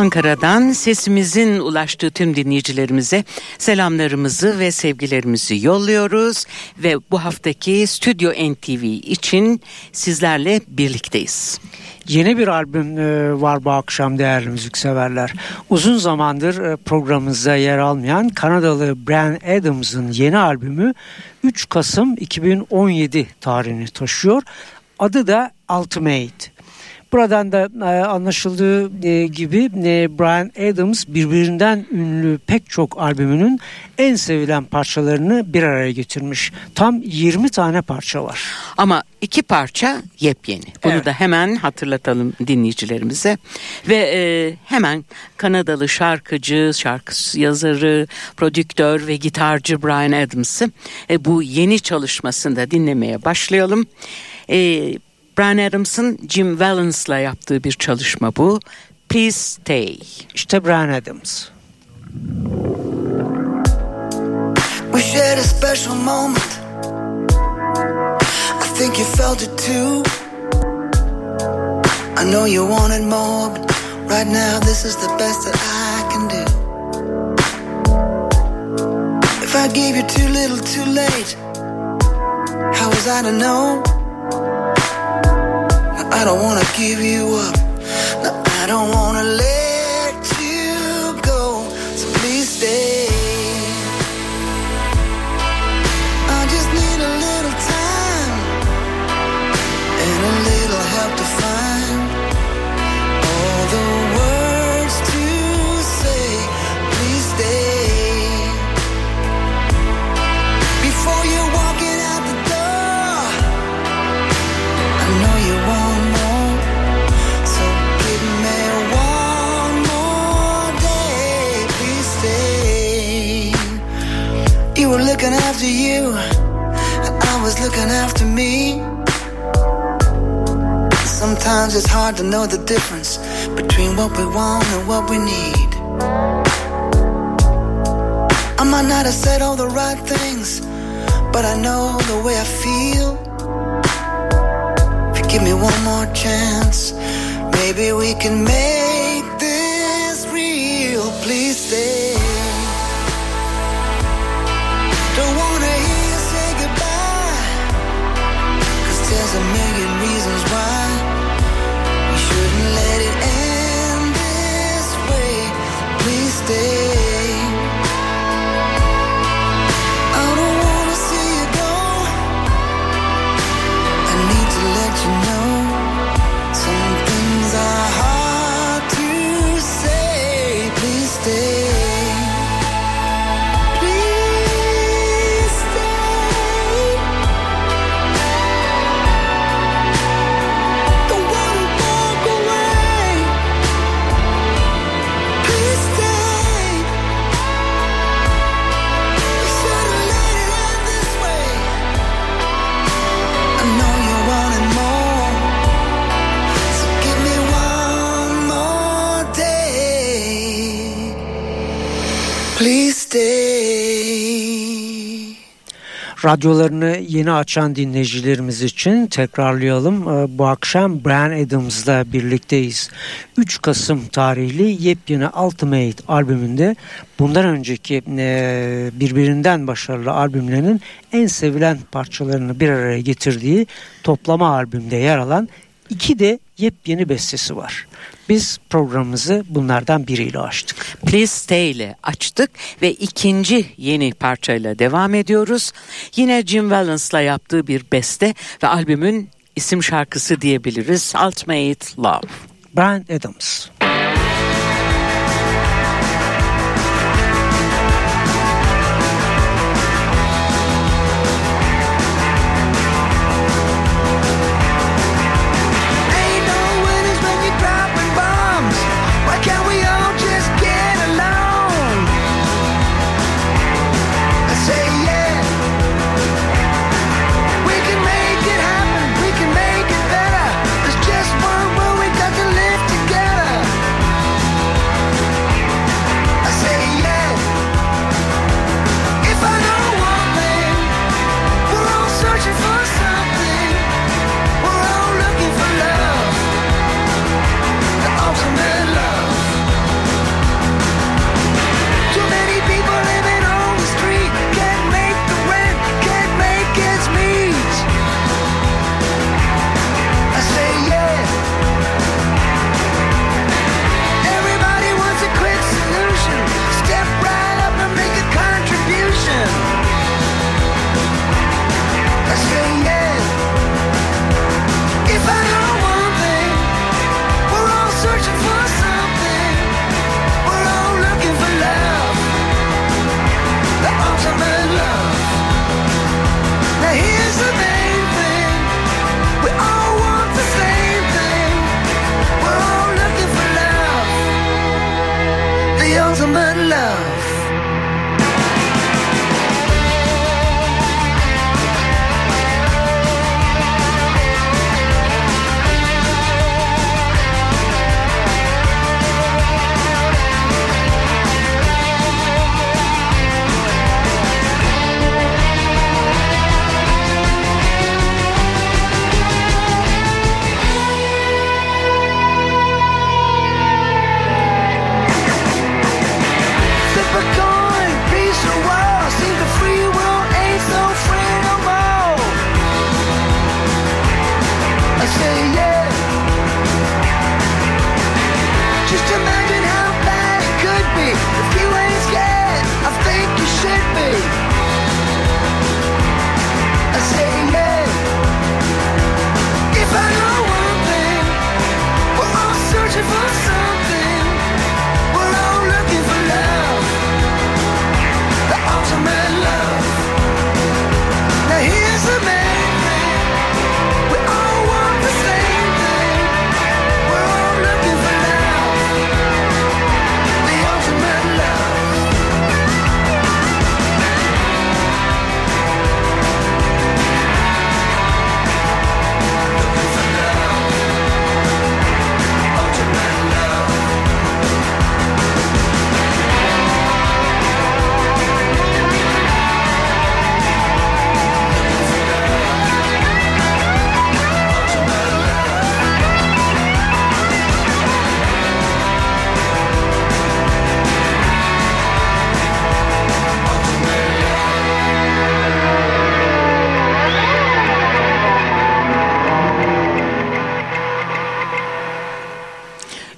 Ankara'dan sesimizin ulaştığı tüm dinleyicilerimize selamlarımızı ve sevgilerimizi yolluyoruz ve bu haftaki Stüdyo NTV için sizlerle birlikteyiz. Yeni bir albüm e, var bu akşam değerli müzikseverler. Uzun zamandır e, programımızda yer almayan Kanadalı Brian Adams'ın yeni albümü 3 Kasım 2017 tarihini taşıyor. Adı da Ultimate. Buradan da e, anlaşıldığı e, gibi e, Brian Adams birbirinden ünlü pek çok albümünün en sevilen parçalarını bir araya getirmiş. Tam 20 tane parça var. Ama iki parça yepyeni. Bunu evet. da hemen hatırlatalım dinleyicilerimize. Ve e, hemen Kanadalı şarkıcı, şarkı yazarı, prodüktör ve gitarcı Brian Adams'ı e, bu yeni çalışmasında dinlemeye başlayalım. E, Brian Adams'ın Jim Valence'la yaptığı bir çalışma bu. Please Stay. İşte Brian Adams. We shared a special moment. I think you felt it too. I know you wanted more, but right now this is the best that I can do. If I gave you too little too late, how was I to know? I don't wanna give you up. No, I don't wanna let looking after you, and I was looking after me. Sometimes it's hard to know the difference between what we want and what we need. I might not have said all the right things, but I know the way I feel. If you give me one more chance, maybe we can make this real. Please stay. doesn't Radyolarını yeni açan dinleyicilerimiz için tekrarlayalım. Ee, Bu akşam Brian Adams'la birlikteyiz. 3 Kasım tarihli yepyeni Ultimate albümünde bundan önceki e, birbirinden başarılı albümlerinin en sevilen parçalarını bir araya getirdiği toplama albümde yer alan iki de yepyeni bestesi var. Biz programımızı bunlardan biriyle açtık. Please Stay ile açtık ve ikinci yeni parçayla devam ediyoruz. Yine Jim Valence'la yaptığı bir beste ve albümün isim şarkısı diyebiliriz. Ultimate Love. Brian Adams.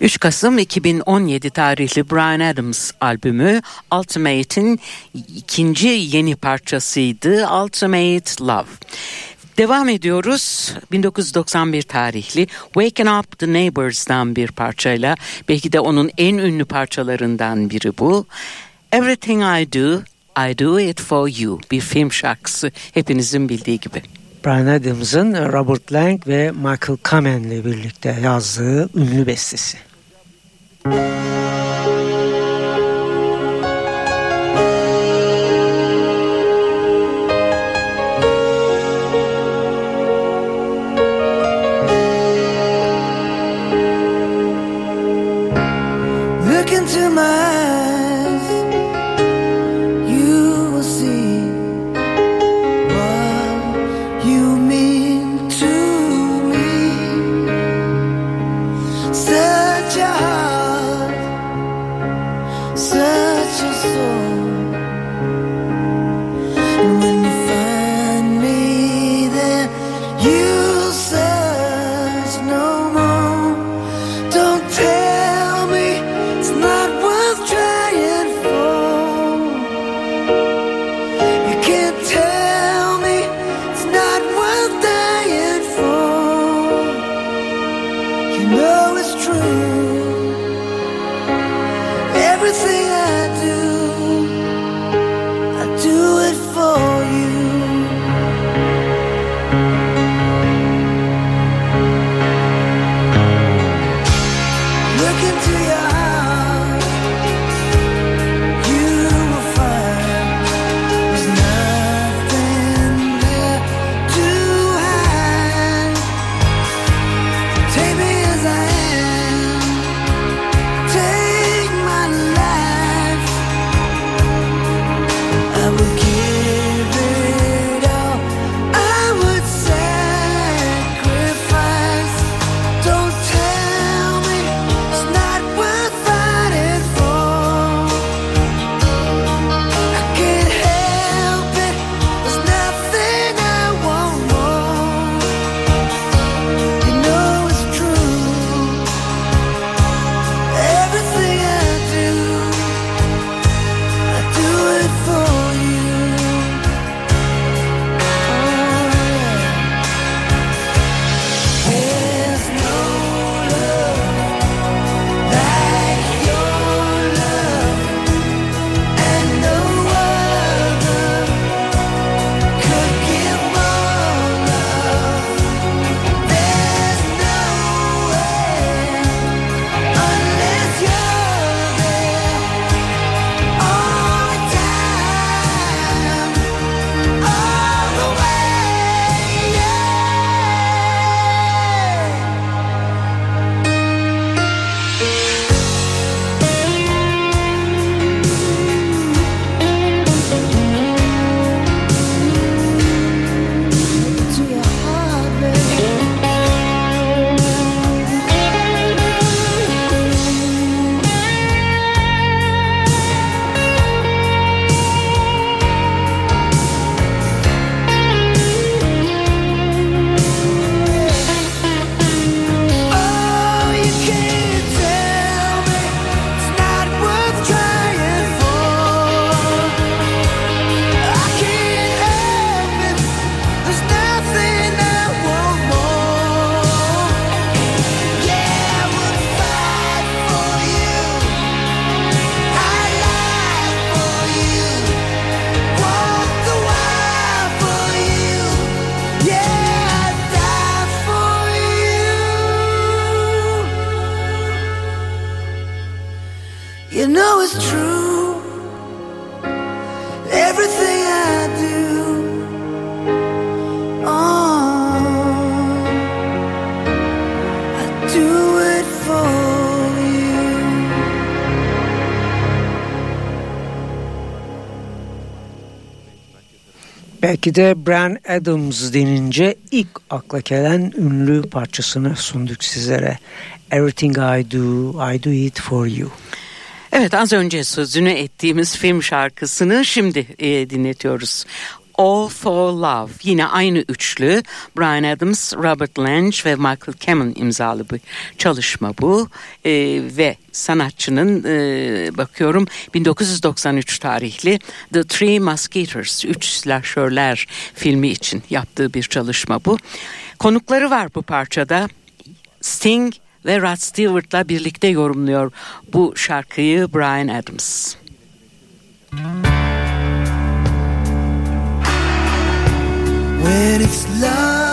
3 Kasım 2017 tarihli Brian Adams albümü Ultimate'in ikinci yeni parçasıydı Ultimate Love. Devam ediyoruz 1991 tarihli Waking Up the Neighbors'dan bir parçayla belki de onun en ünlü parçalarından biri bu. Everything I Do, I Do It For You bir film şarkısı hepinizin bildiği gibi. Brian Adams'ın Robert Lang ve Michael Kamen'le birlikte yazdığı ünlü bestesi. Música everything You know it's true. Everything I do. Oh, I do it for you. Belki de Brian Adams denince ilk akla gelen ünlü parçasını sunduk sizlere. Everything I Do, I Do It For You. Evet az önce sözünü ettiğimiz film şarkısını şimdi e, dinletiyoruz. All for Love yine aynı üçlü Brian Adams, Robert Lange ve Michael Kamen imzalı bir çalışma bu E, ve sanatçının e, bakıyorum 1993 tarihli The Three Musketeers Üç Slasherler filmi için yaptığı bir çalışma bu. Konukları var bu parçada Sting ve Rod Stewart'la birlikte yorumluyor bu şarkıyı Brian Adams. When it's love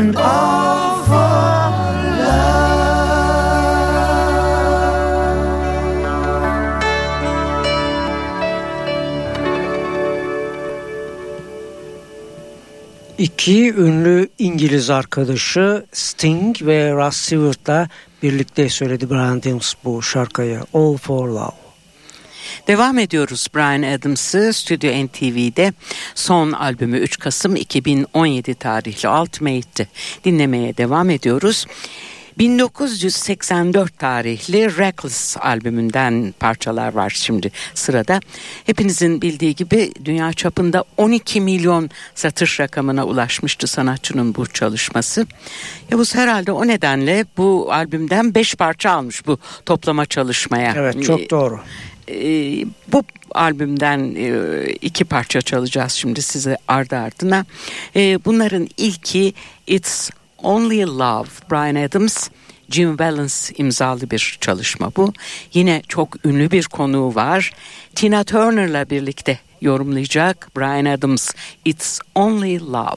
and all for love. İki ünlü İngiliz arkadaşı Sting ve Russ Stewart'la birlikte söyledi Brian bu şarkıyı All for Love. Devam ediyoruz Brian Adams'ı Stüdyo NTV'de son albümü 3 Kasım 2017 tarihli Ultimate'ti dinlemeye devam ediyoruz. 1984 tarihli Reckless albümünden parçalar var şimdi sırada. Hepinizin bildiği gibi dünya çapında 12 milyon satış rakamına ulaşmıştı sanatçının bu çalışması. Yavuz herhalde o nedenle bu albümden 5 parça almış bu toplama çalışmaya. Evet çok doğru. Ee, bu albümden e, iki parça çalacağız şimdi size ardı ardına. Ee, bunların ilki It's Only Love Brian Adams Jim Valence imzalı bir çalışma bu. Yine çok ünlü bir konuğu var. Tina Turner'la birlikte yorumlayacak Brian Adams It's Only Love.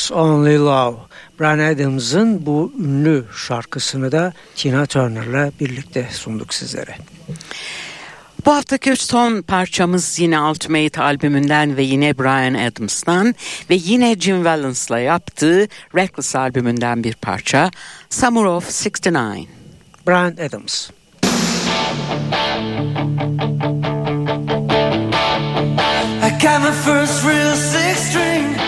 It's Only Love. Brian Adams'ın bu ünlü şarkısını da Tina Turner'la birlikte sunduk sizlere. Bu haftaki son parçamız yine Ultimate albümünden ve yine Brian Adams'tan ve yine Jim Valence'la yaptığı Reckless albümünden bir parça Summer of 69. Brian Adams. I got my first real six string,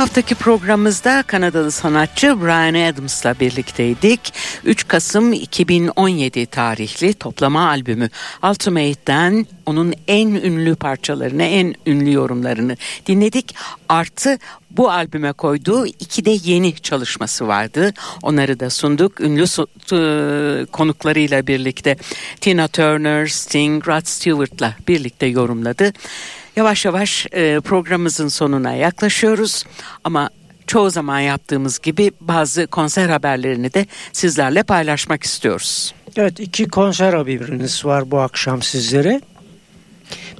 Haftaki programımızda Kanadalı sanatçı Brian Adams'la birlikteydik. 3 Kasım 2017 tarihli toplama albümü Ultimate'den onun en ünlü parçalarını, en ünlü yorumlarını dinledik. Artı bu albüme koyduğu iki de yeni çalışması vardı. Onları da sunduk. Ünlü konuklarıyla birlikte Tina Turner, Sting, Rod Stewart'la birlikte yorumladı. Yavaş yavaş e, programımızın sonuna yaklaşıyoruz ama çoğu zaman yaptığımız gibi bazı konser haberlerini de sizlerle paylaşmak istiyoruz. Evet iki konser haberiniz var bu akşam sizlere.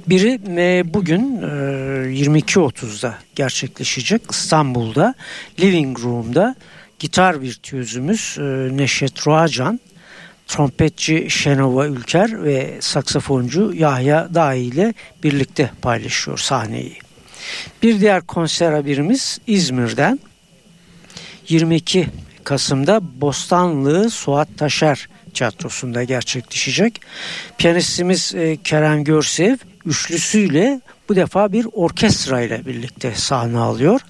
Biri e, bugün e, 22.30'da gerçekleşecek İstanbul'da Living Room'da gitar virtüözümüz e, Neşet Roacan, trompetçi Şenova Ülker ve saksafoncu Yahya Dahi ile birlikte paylaşıyor sahneyi. Bir diğer konser haberimiz İzmir'den 22 Kasım'da Bostanlı Suat Taşer Tiyatrosu'nda gerçekleşecek. Piyanistimiz e, Kerem Görsev üçlüsüyle bu defa bir orkestra ile birlikte sahne alıyor.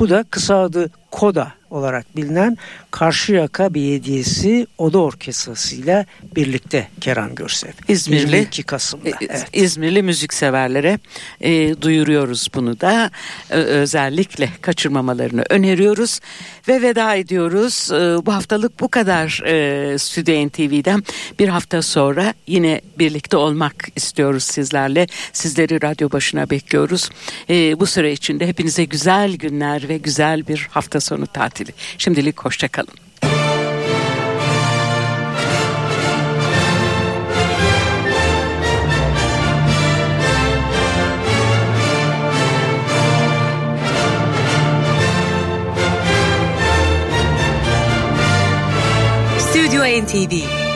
Bu da kısa adı Koda olarak bilinen Karşıyaka Belediyesi Oda Orkestrası ile birlikte Kerem Görsev. İzmirli. 22 Kasım'da. E, Evet. İzmirli müzikseverlere e, duyuruyoruz bunu da Ö- özellikle kaçırmamalarını öneriyoruz ve veda ediyoruz. E, bu haftalık bu kadar e, Stüdyo NTV'den bir hafta sonra yine birlikte olmak istiyoruz sizlerle. Sizleri radyo başına bekliyoruz. E, bu süre içinde hepinize güzel günler ve güzel bir hafta sonu tatili. Şimdilik hoşçakalın. Stüdyo NTV